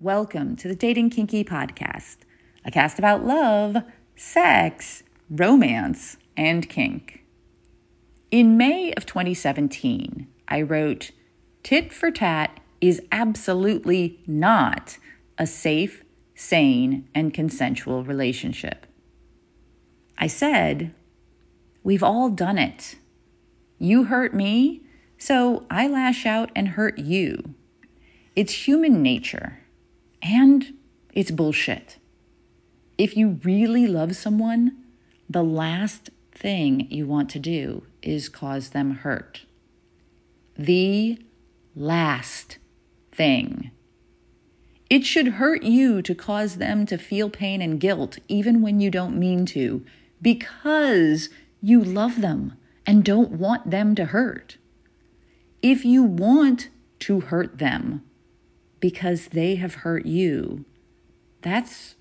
Welcome to the Dating Kinky Podcast, a cast about love, sex, romance, and kink. In May of 2017, I wrote, Tit for tat is absolutely not a safe, sane, and consensual relationship. I said, We've all done it. You hurt me, so I lash out and hurt you. It's human nature. And it's bullshit. If you really love someone, the last thing you want to do is cause them hurt. The last thing. It should hurt you to cause them to feel pain and guilt, even when you don't mean to, because you love them and don't want them to hurt. If you want to hurt them, because they have hurt you, that's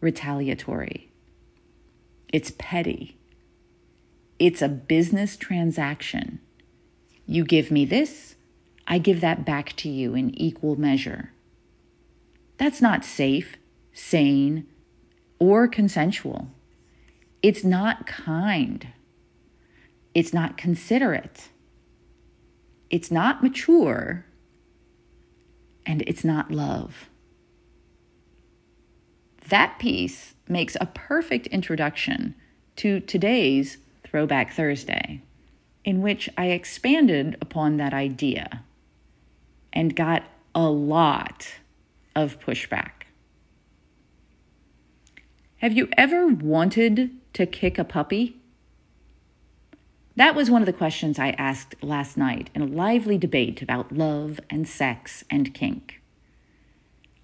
retaliatory. It's petty. It's a business transaction. You give me this, I give that back to you in equal measure. That's not safe, sane, or consensual. It's not kind. It's not considerate. It's not mature and it's not love. That piece makes a perfect introduction to today's Throwback Thursday, in which I expanded upon that idea and got a lot of pushback. Have you ever wanted to kick a puppy? That was one of the questions I asked last night in a lively debate about love and sex and kink.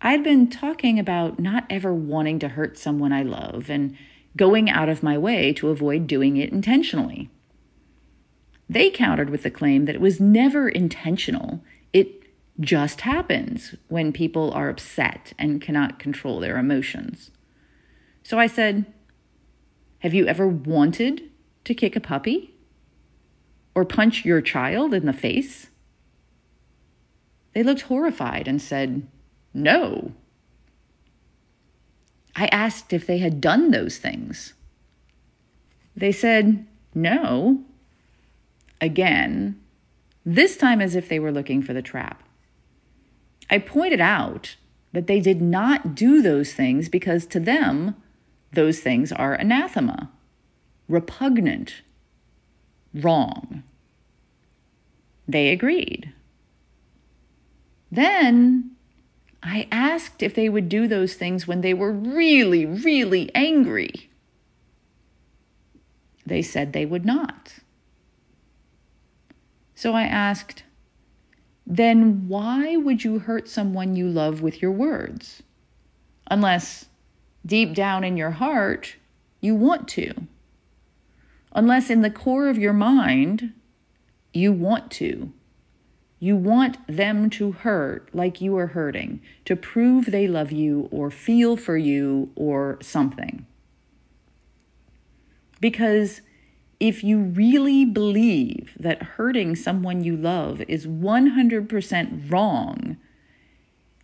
I'd been talking about not ever wanting to hurt someone I love and going out of my way to avoid doing it intentionally. They countered with the claim that it was never intentional. It just happens when people are upset and cannot control their emotions. So I said, Have you ever wanted to kick a puppy? Or punch your child in the face? They looked horrified and said, No. I asked if they had done those things. They said, No. Again, this time as if they were looking for the trap. I pointed out that they did not do those things because to them, those things are anathema, repugnant, wrong. They agreed. Then I asked if they would do those things when they were really, really angry. They said they would not. So I asked, then why would you hurt someone you love with your words? Unless deep down in your heart you want to. Unless in the core of your mind you want to. You want them to hurt like you are hurting, to prove they love you or feel for you or something. Because if you really believe that hurting someone you love is 100% wrong,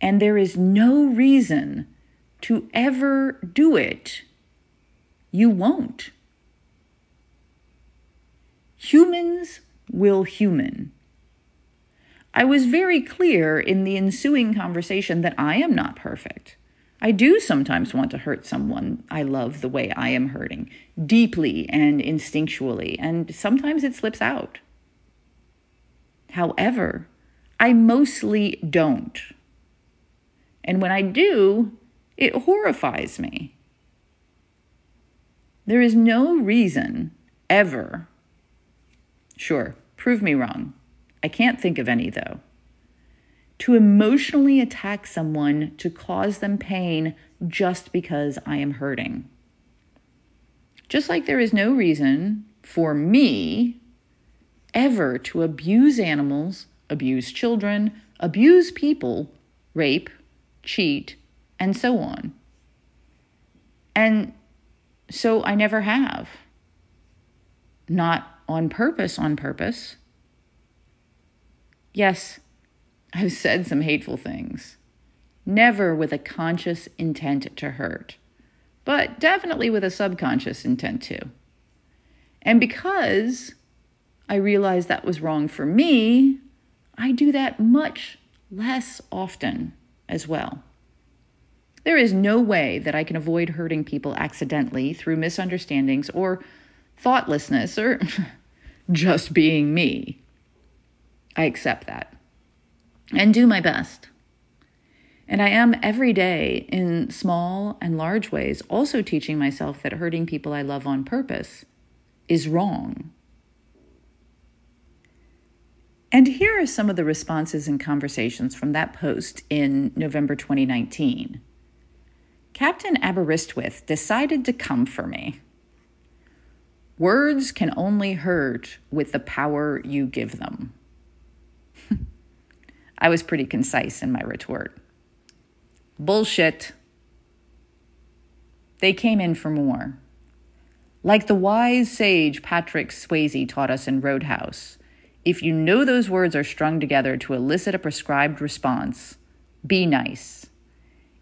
and there is no reason to ever do it, you won't. Humans will human. I was very clear in the ensuing conversation that I am not perfect. I do sometimes want to hurt someone I love the way I am hurting, deeply and instinctually, and sometimes it slips out. However, I mostly don't. And when I do, it horrifies me. There is no reason ever Sure, prove me wrong. I can't think of any, though. To emotionally attack someone to cause them pain just because I am hurting. Just like there is no reason for me ever to abuse animals, abuse children, abuse people, rape, cheat, and so on. And so I never have. Not on purpose, on purpose. Yes, I've said some hateful things. never with a conscious intent to hurt, but definitely with a subconscious intent to. And because I realized that was wrong for me, I do that much less often as well. There is no way that I can avoid hurting people accidentally through misunderstandings or thoughtlessness or just being me. I accept that and do my best. And I am every day in small and large ways also teaching myself that hurting people I love on purpose is wrong. And here are some of the responses and conversations from that post in November 2019. Captain Aberystwyth decided to come for me. Words can only hurt with the power you give them. I was pretty concise in my retort. Bullshit. They came in for more. Like the wise sage Patrick Swayze taught us in Road House, if you know those words are strung together to elicit a prescribed response, be nice.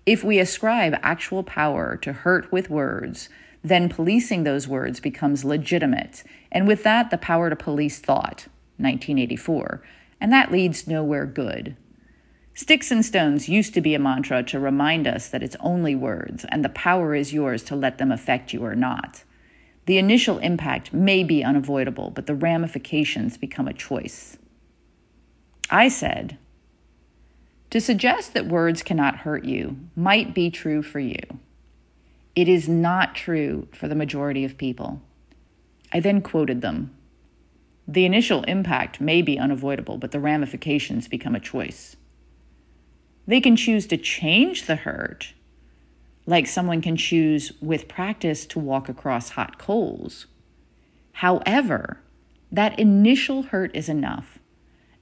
If we ascribe actual power to hurt with words, then policing those words becomes legitimate, and with that, the power to police thought, 1984, and that leads nowhere good. Sticks and stones used to be a mantra to remind us that it's only words, and the power is yours to let them affect you or not. The initial impact may be unavoidable, but the ramifications become a choice. I said, to suggest that words cannot hurt you might be true for you. It is not true for the majority of people. I then quoted them. The initial impact may be unavoidable, but the ramifications become a choice. They can choose to change the hurt, like someone can choose with practice to walk across hot coals. However, that initial hurt is enough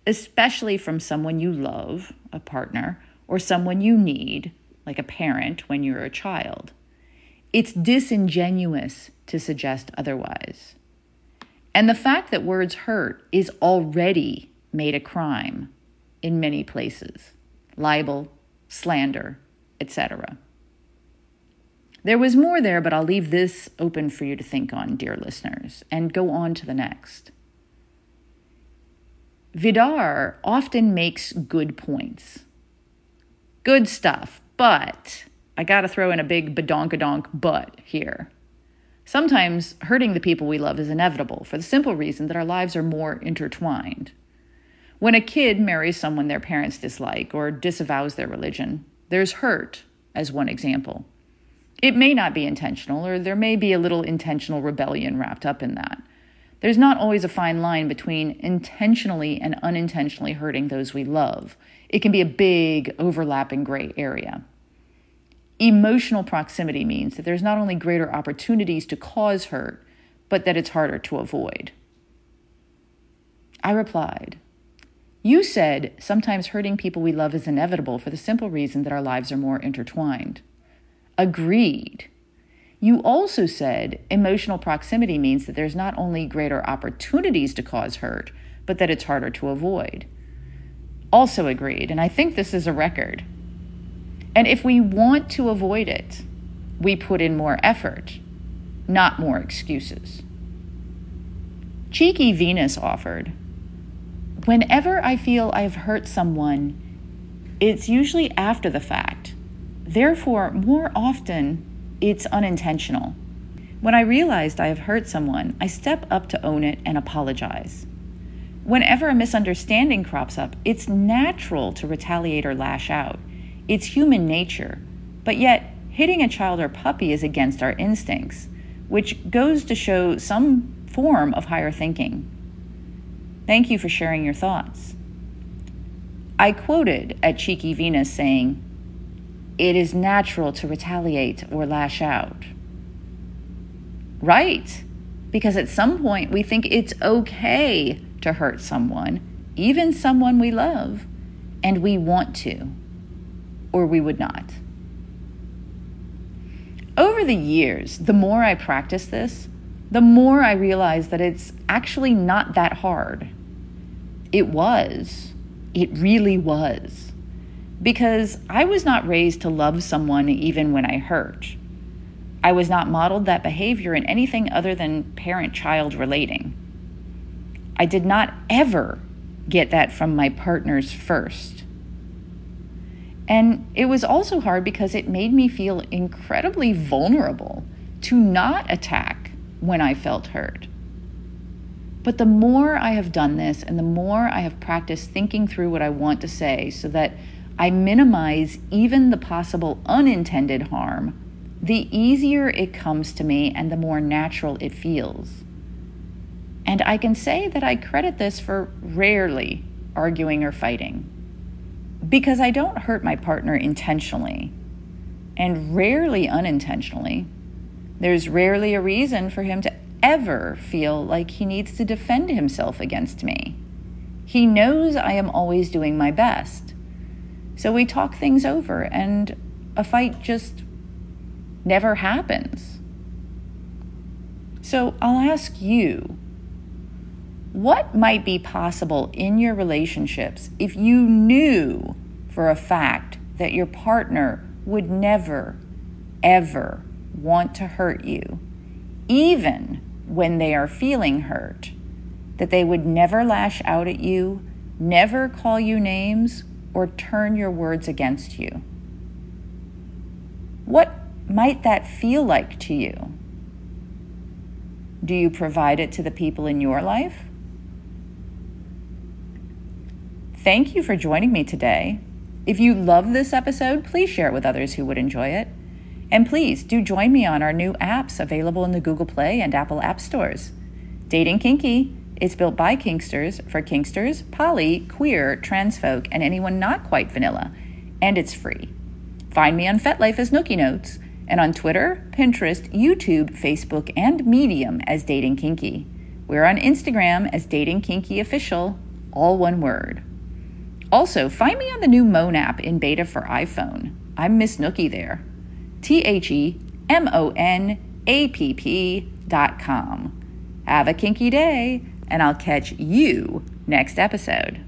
especially from someone you love, a partner, or someone you need, like a parent when you're a child. It's disingenuous to suggest otherwise. And the fact that words hurt is already made a crime in many places libel, slander, etc. There was more there, but I'll leave this open for you to think on, dear listeners, and go on to the next. Vidar often makes good points. Good stuff, but I got to throw in a big badonkadonk but here. Sometimes hurting the people we love is inevitable for the simple reason that our lives are more intertwined. When a kid marries someone their parents dislike or disavows their religion, there's hurt, as one example. It may not be intentional, or there may be a little intentional rebellion wrapped up in that. There's not always a fine line between intentionally and unintentionally hurting those we love. It can be a big, overlapping gray area. Emotional proximity means that there's not only greater opportunities to cause hurt, but that it's harder to avoid. I replied, You said sometimes hurting people we love is inevitable for the simple reason that our lives are more intertwined. Agreed. You also said emotional proximity means that there's not only greater opportunities to cause hurt, but that it's harder to avoid. Also agreed, and I think this is a record. And if we want to avoid it, we put in more effort, not more excuses. Cheeky Venus offered Whenever I feel I've hurt someone, it's usually after the fact. Therefore, more often, it's unintentional. When I realized I have hurt someone, I step up to own it and apologize. Whenever a misunderstanding crops up, it's natural to retaliate or lash out. It's human nature. But yet, hitting a child or puppy is against our instincts, which goes to show some form of higher thinking. Thank you for sharing your thoughts. I quoted at Cheeky Venus saying, it is natural to retaliate or lash out. Right. Because at some point we think it's okay to hurt someone, even someone we love, and we want to, or we would not. Over the years, the more I practice this, the more I realize that it's actually not that hard. It was. It really was. because I was not raised to love someone even when I hurt. I was not modeled that behavior in anything other than parent child relating. I did not ever get that from my partners first. And it was also hard because it made me feel incredibly vulnerable to not attack when I felt hurt. But the more I have done this and the more I have practiced thinking through what I want to say so that I minimize even the possible unintended harm, the easier it comes to me and the more natural it feels. And I can say that I credit this for rarely arguing or fighting. Because I don't hurt my partner intentionally, and rarely unintentionally. There's rarely a reason for him to ever feel like he needs to defend himself against me. He knows I am always doing my best. So we talk things over, and a fight just never happens. So I'll ask you what might be possible in your relationships if you knew for a fact that your partner would never, ever want to hurt you, even when they are feeling hurt? That they would never lash out at you, never call you names, or turn your words against you? What might that feel like to you? Do you provide it to the people in your life? Thank you for joining me today. If you love this episode, please share it with others who would enjoy it. And please do join me on our new apps available in the Google Play and Apple App Stores. Dating Kinky is built by Kinksters for Kinksters, poly, queer, trans folk, and anyone not quite vanilla, and it's free. Find me on FetLife as Nookie Notes and on Twitter, Pinterest, YouTube, Facebook, and Medium as Dating Kinky. We're on Instagram as Dating Kinky Official, all one word. Also, find me on the new Moan app in beta for iPhone. I'm Miss Nookie there. T H E M O N A P P dot com. Have a kinky day, and I'll catch you next episode.